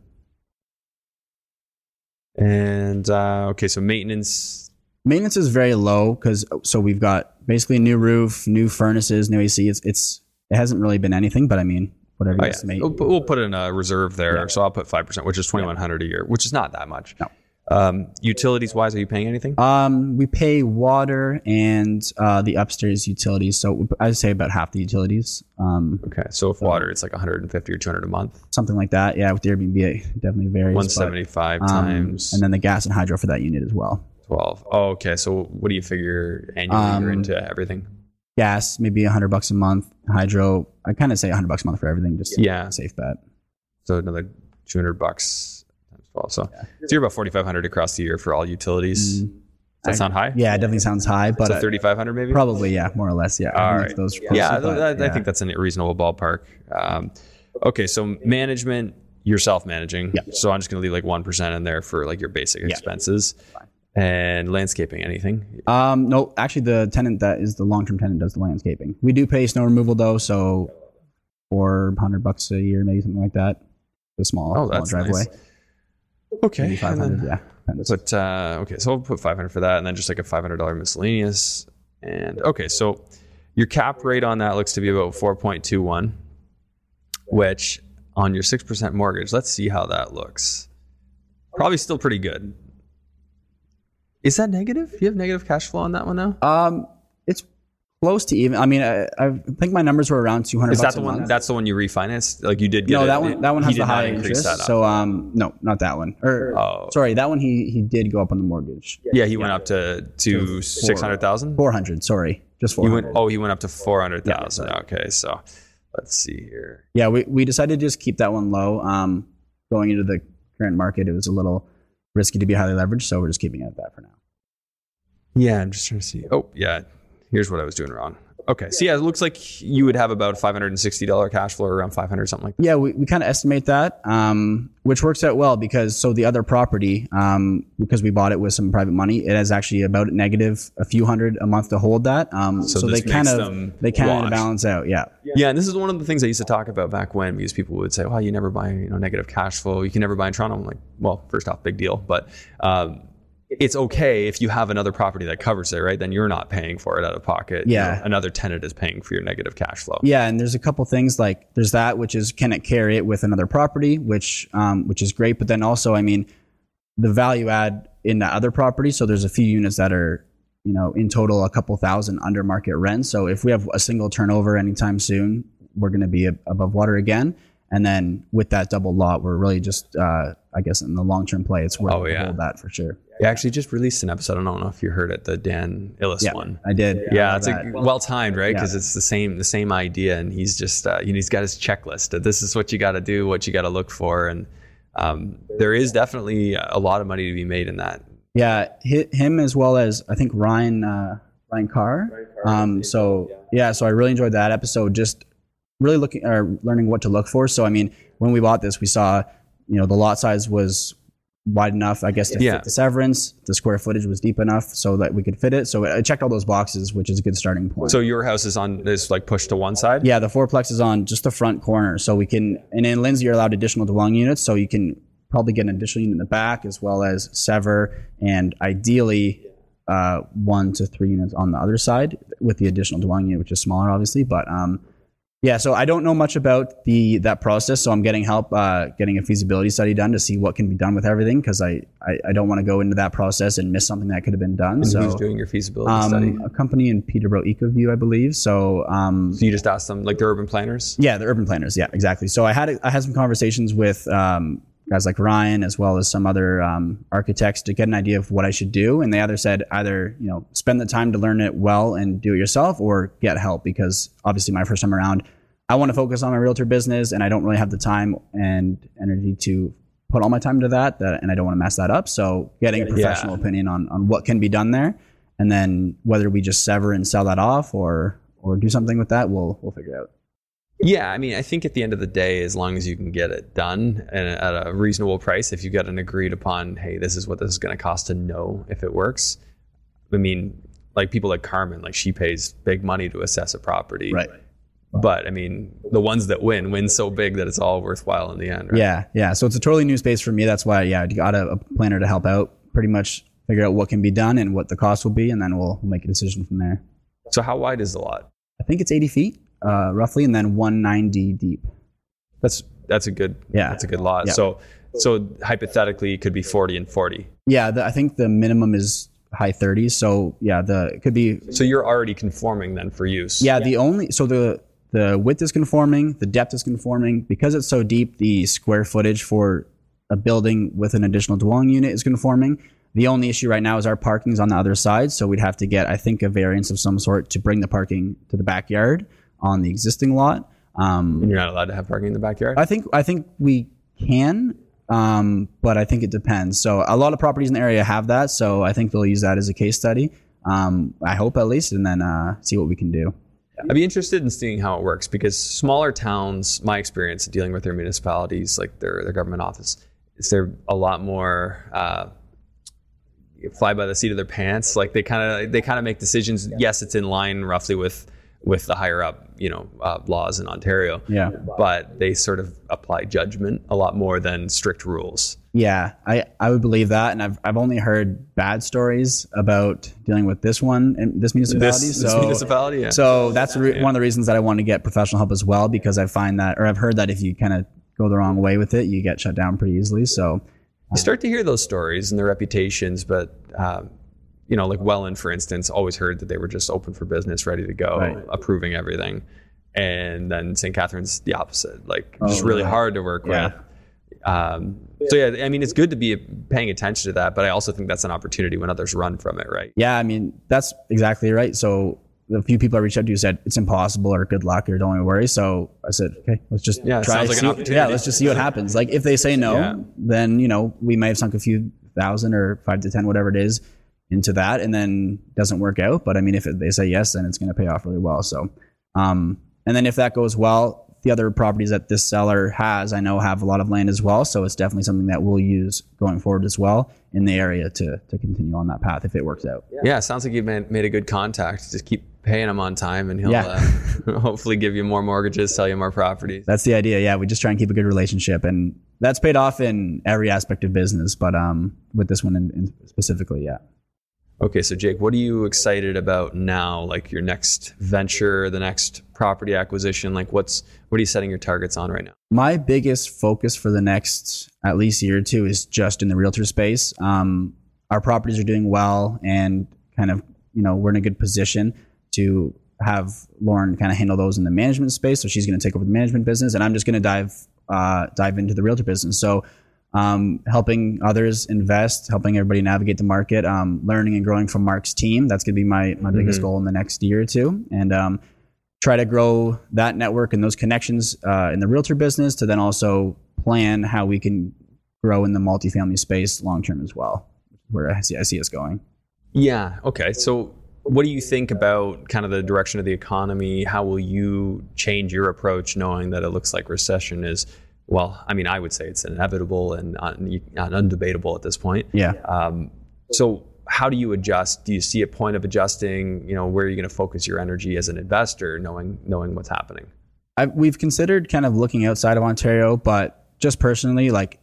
and uh, okay, so maintenance. Maintenance is very low because so we've got basically a new roof, new furnaces, new AC. It's it's it hasn't really been anything, but I mean whatever you Oh, yeah. We'll, we'll put in a reserve there, Yeah. so I'll put five percent, which is twenty one hundred a year, which is not that much. No. Um, utilities wise, are you paying anything? Um, we pay water and uh, the upstairs utilities. So I'd say about half the utilities, um, Okay, so if water, it's like one hundred and fifty or two hundred a month. something like that. Yeah, with the Airbnb, it definitely varies. 175 but, um, times and then the gas and hydro for that unit as well. twelve. Oh, okay. So what do you figure annually you're Um, into everything? gas maybe a hundred bucks a month hydro i kind of say a hundred bucks a month for everything just Yeah. safe bet So another two hundred bucks times twelve. So, so you're about forty five hundred across the year for all utilities. Does that sound high? yeah it definitely sounds high but So uh, thirty five hundred maybe. probably yeah more or less yeah All I think those yeah, th- but, I think that's a reasonable ballpark. Um, okay, so management, you're self managing. Yeah. So I'm just going to leave like 1% in there for like your basic expenses. And landscaping, anything? um no actually the tenant that is the long-term tenant does the landscaping we do pay snow removal though so 400 bucks a year maybe something like that the small, Oh, small driveway nice. Okay. maybe 500 then- yeah. But uh, okay, so I'll put 500 for that, and then just like a $500 miscellaneous. And okay, so your cap rate on that looks to be about 4.21, which on your 6% mortgage, let's see how that looks. Probably still pretty good. Is that negative? You have negative cash flow on that one now? um close to even i mean i, I think my numbers were around 200 Is that the one? month. That's the one you refinanced? Like you did get no, it- that one. That one has did the high increase interest. that. So, um, no, not that one. Or Oh. sorry, that one he he did go up on the mortgage. yeah, he went up to to six hundred thousand. Four hundred. Sorry, just four He went. Oh, he went up to four hundred thousand. okay, so let's see here. Yeah, we we decided to just keep that one low. Um, going into the current market, it was a little risky to be highly leveraged, so we're just keeping it at that for now. Yeah, I'm just trying to see. Oh, yeah. Here's what I was doing wrong. Okay, so yeah, it looks like you would have about five hundred and sixty dollar cash flow, around five hundred, something like that. Yeah, we, we kind of estimate that, um, which works out well because so the other property, um, because we bought it with some private money, it has actually about negative a few hundred a month to hold that. Um, So so they kind of they kind of balance out. Yeah. Yeah, and this is one of the things I used to talk about back when because people would say, "Well, you never buy you know negative cash flow. You can never buy in Toronto." I'm like, "Well, first off, big deal, but um, it's okay if you have another property that covers it, right? Then you're not paying for it out of pocket. You Yeah. know, another tenant is paying for your negative cash flow. Yeah, and there's a couple things like there's that which is can it carry it with another property, which um, which is great. But then also, I mean, the value add in the other property. So there's a few units that are you know in total a couple thousand under market rent. So if we have a single turnover anytime soon, we're going to be above water again. And then with that double lot, we're really just uh, I guess in the long term play, it's worth Oh, yeah. that for sure. I actually just released an episode. I don't know if you heard it, the Dan Illis Yeah, one. I did. Yeah, I it's love a, well timed, right? Because Yeah. it's the same the same idea, and he's just uh, you know he's got his checklist. That this is what you got to do, what you got to look for, and um, there is definitely a lot of money to be made in that. Yeah, hi- him as well as I think Ryan uh, Ryan Carr. Um, so yeah, so I really enjoyed that episode. Just really looking or learning what to look for. So I mean, when we bought this, we saw you know the lot size was wide enough, I guess, to Yeah. fit the severance. The square footage was deep enough so that we could fit it. So I checked all those boxes, which is a good starting point. So your house is on is like pushed to one side. Yeah, the fourplex is on just the front corner, so we can. And in Lindsay, you're allowed additional dwelling units, so you can probably get an additional unit in the back as well as sever, and ideally uh, one to three units on the other side with the additional dwelling unit, which is smaller, obviously. But um, yeah, so I don't know much about the that process, so I'm getting help uh, getting a feasibility study done to see what can be done with everything because I, I I don't want to go into that process and miss something that could have been done. And so who's doing your feasibility study? um, a company in Peterborough, EcoVue, I believe. So um, So you just asked them, like the urban planners. yeah, the urban planners. Yeah, exactly. So I had I had some conversations with um, guys like Ryan as well as some other um, architects to get an idea of what I should do, and they either said either you know spend the time to learn it well and do it yourself, or get help because obviously my first time around, I want to focus on my realtor business, and I don't really have the time and energy to put all my time to that, that and I don't want to mess that up. So getting a professional opinion on on what can be done there, and then whether we just sever and sell that off or or do something with that, we'll we'll figure out. Yeah, I mean, I think at the end of the day, as long as you can get it done and at a reasonable price, if you get an agreed upon, hey, this is what this is going to cost to know if it works. I mean, like people like Carmen, like she pays big money to assess a property. Right. But I mean, the ones that win win so big that it's all worthwhile in the end. Right? Yeah, yeah. So it's a totally new space for me. That's why, yeah, I got a, a planner to help out, pretty much figure out what can be done and what the cost will be, and then we'll, we'll make a decision from there. So how wide is the lot? I think it's 80 feet, uh, roughly, and then 190 deep. That's that's a good Yeah. that's a good lot. Yeah. So so hypothetically, it could be forty and forty. Yeah, the, I think the minimum is high 30s. So yeah, the it could be So you're already conforming then for use. yeah, the only so the the width is conforming, the depth is conforming because it's so deep. The square footage for a building with an additional dwelling unit is conforming. The only issue right now is our parking's on the other side, so we'd have to get I think a variance of some sort to bring the parking to the backyard on the existing lot. Um, And you're not allowed to have parking in the backyard. I think I think we can, um, but I think it depends. So a lot of properties in the area have that, so I think they'll use that as a case study. Um, I hope at least, and then uh, see what we can do. I'd be interested in seeing how it works because smaller towns, my experience dealing with their municipalities, like their their government office, is they're a lot more uh, fly by the seat of their pants. Like they kind of they kind of make decisions. Yes, it's in line roughly with with the higher up you know uh, laws in Ontario. Yeah. but they sort of apply judgment a lot more than strict rules. Yeah, I, I would believe that, and I've I've only heard bad stories about dealing with this one and this municipality. This, so this municipality, yeah. so that's the re- one of the reasons that I want to get professional help as well because I find that, or I've heard that if you kind of go the wrong way with it, you get shut down pretty easily. So you start to hear those stories and their reputations, but um, you know, like Welland, for instance, always heard that they were just open for business, ready to go, Right. approving everything, and then St. Catharines the opposite, like just Oh, really right. hard to work Yeah. with. Um, so yeah, I mean, it's good to be paying attention to that, but I also think that's an opportunity when others run from it, right? yeah, I mean that's exactly right. So the few people I reached out to said it's impossible or good luck or don't even worry. So I said, okay, let's just Yeah, try. sounds like an opportunity. Yeah, let's just see what happens. Like if they say no, Yeah. then you know we may have sunk a few thousand or five to ten, whatever it is, into that, and then it doesn't work out. But I mean, if it, they say yes, then it's going to pay off really well. So, um, and then if that goes well, the other properties that this seller has, I know have a lot of land as well. So it's definitely something that we'll use going forward as well in the area to to continue on that path if it works out. Yeah, yeah sounds like you've made, made a good contact. Just keep paying him on time, and he'll Yeah. uh, hopefully give you more mortgages, sell you more properties. That's the idea. Yeah, we just try and keep a good relationship, and that's paid off in every aspect of business. But um, with this one in, in specifically, yeah. Okay, so Jake, what are you excited about now? Like your next venture, the next property acquisition? Like what's what are you setting your targets on right now? My biggest focus for the next at least year or two is just in the realtor space. Um, our properties are doing well, and kind of you know we're in a good position to have Lauren kind of handle those in the management space. So she's going to take over the management business, and I'm just going to dive uh, dive into the realtor business. So um, helping others invest, helping everybody navigate the market, um, learning and growing from Mark's team. That's going to be my my biggest goal in the next year or two, and um, try to grow that network and those connections uh, in the realtor business to then also plan how we can grow in the multifamily space long term as well, where I see, I see us going. Yeah. Okay. So, what do you think about kind of the direction of the economy? How will you change your approach, knowing that it looks like recession is? Well, I mean, I would say it's inevitable and un- undebatable at this point. Yeah. Um, so, how do you adjust? Do you see a point of adjusting? You know, where are you going to focus your energy as an investor, knowing knowing what's happening? I, we've considered kind of looking outside of Ontario, but just personally, like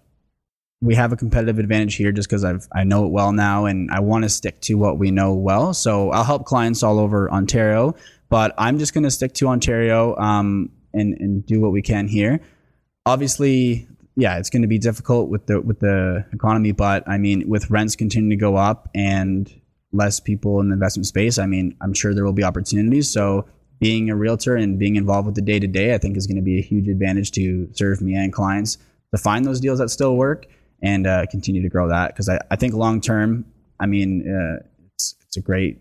we have a competitive advantage here just because I've I know it well now, and I want to stick to what we know well. So I'll help clients all over Ontario, but I'm just going to stick to Ontario um, and and do what we can here. Obviously, yeah, it's going to be difficult with the with the economy, but I mean, with rents continuing to go up and less people in the investment space, I mean, I'm sure there will be opportunities. So being a realtor and being involved with the day to day, I think is going to be a huge advantage to serve me and clients to find those deals that still work and uh, continue to grow that. Because I, I think long term, I mean, uh, it's it's a great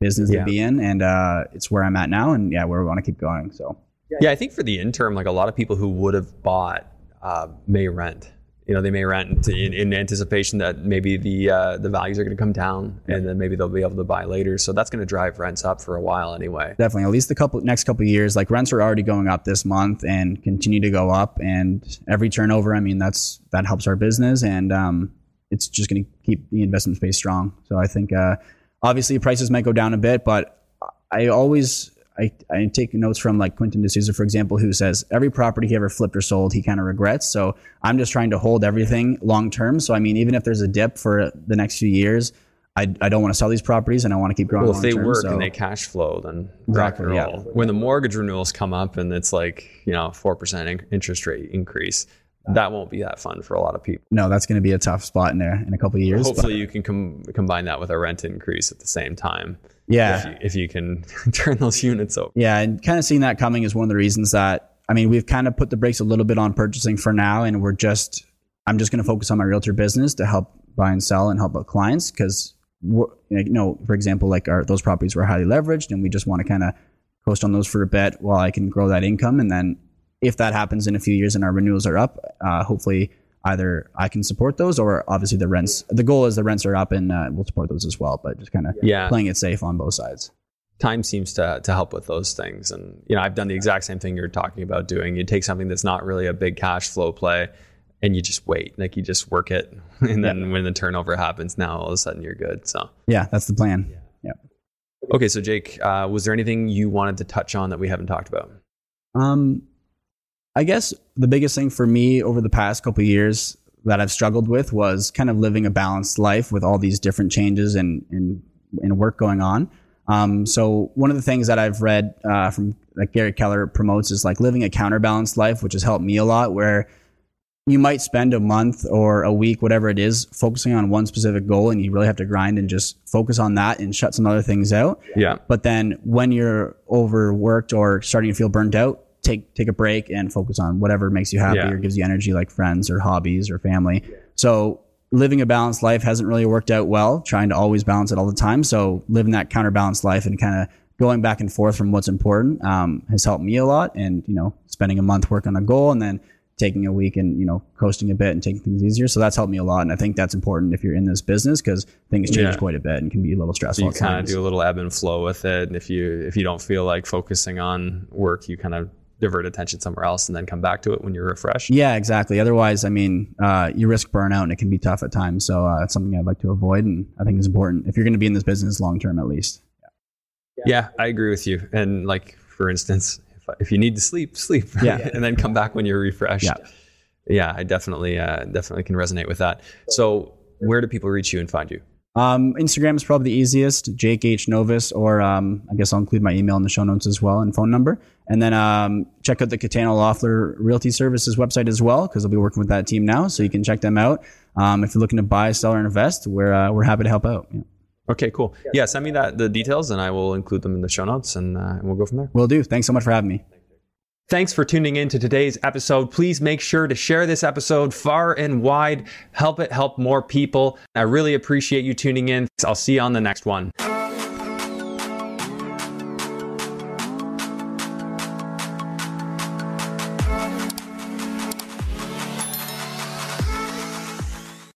business Yeah. to be in, and uh, it's where I'm at now, and yeah, where we want to keep going. So Yeah, I think for the interim, like a lot of people who would have bought uh, may rent. You know, they may rent in, in anticipation that maybe the uh, the values are going to come down, and then maybe they'll be able to buy later. So that's going to drive rents up for a while anyway. definitely, at least the couple next couple of years, like rents are already going up this month and continue to go up, and every turnover, I mean, that's that helps our business, and um, it's just going to keep the investment space strong. So I think uh, obviously prices might go down a bit, but I always I, I take notes from like Quentin D'Souza, for example, who says every property he ever flipped or sold, he kind of regrets. So I'm just trying to hold everything long term. So I mean, even if there's a dip for the next few years, I, I don't want to sell these properties and I want to keep growing. Well, if they work so- and they cash flow, then rock and Exactly, yeah. roll. When the mortgage renewals come up and it's like you know four percent in- interest rate increase, that won't be that fun for a lot of people. no, that's going to be a tough spot in there in a couple of years. but- Hopefully, you can com- combine that with a rent increase at the same time. yeah, If you, if you can turn those units over. Yeah, and kind of seeing that coming is one of the reasons that I mean we've kind of put the brakes a little bit on purchasing for now, and we're just I'm just going to focus on my realtor business to help buy and sell and help out clients because you know for example like our those properties were highly leveraged, and we just want to kind of coast on those for a bit while I can grow that income, and then if that happens in a few years and our renewals are up, uh, hopefully either I can support those or obviously the rents. The goal is the rents are up and uh, we'll support those as well, but just kind of Yeah. playing it safe on both sides. time seems to to help with those things. And you know, I've done the exact same thing you're talking about doing. You take something that's not really a big cash flow play, and you just wait. Like you just work it, and then when the turnover happens, now all of a sudden you're good. So Yeah, that's the plan. Yeah. okay, so Jake, uh, was there anything you wanted to touch on that we haven't talked about? Um, I guess the biggest thing for me over the past couple of years that I've struggled with was kind of living a balanced life with all these different changes and and, and work going on. Um, so one of the things that I've read uh, from like Gary Keller promotes is like living a counterbalanced life, which has helped me a lot. Where you might spend a month or a week, whatever it is, focusing on one specific goal, and you really have to grind and just focus on that and shut some other things out. Yeah. But then when you're overworked or starting to feel burnt out, take take a break and focus on whatever makes you happy Yeah. or gives you energy, like friends or hobbies or family. So living a balanced life hasn't really worked out well. Trying to always balance it all the time. So living that counterbalanced life and kind of going back and forth from what's important um, has helped me a lot. And you know, spending a month working on a goal and then taking a week and you know coasting a bit and taking things easier. So that's helped me a lot. And I think that's important if you're in this business because things change Yeah. quite a bit and can be a little stressful. So you kind of do a little ebb and flow with it, and if you if you don't feel like focusing on work, you kind of divert attention somewhere else and then come back to it when you're refreshed. Yeah, exactly. Otherwise, I mean, uh, you risk burnout and it can be tough at times. So uh, it's something I'd like to avoid, and I think it's important if you're going to be in this business long term, at least. Yeah. yeah, I agree with you. And like for instance, if, if you need to sleep, sleep. Right? Yeah, and then come back when you're refreshed. Yeah, yeah, I definitely uh, definitely can resonate with that. So, where do people reach you and find you? Um, Instagram is probably the easiest, Jake H Novis, or um, I guess I'll include my email in the show notes as well and phone number. And then um, check out the Catano Loeffler Realty Services website as well because I'll be working with that team now, so you can check them out. Um, if you're looking to buy, sell, or invest, we're uh, we're happy to help out. Yeah. Okay, cool. Yeah, send me that the details, and I will include them in the show notes, and, uh, and we'll go from there. Will do. Thanks so much for having me. Thanks for tuning in to today's episode. Please make sure to share this episode far and wide. Help it help more people. I really appreciate you tuning in. I'll see you on the next one.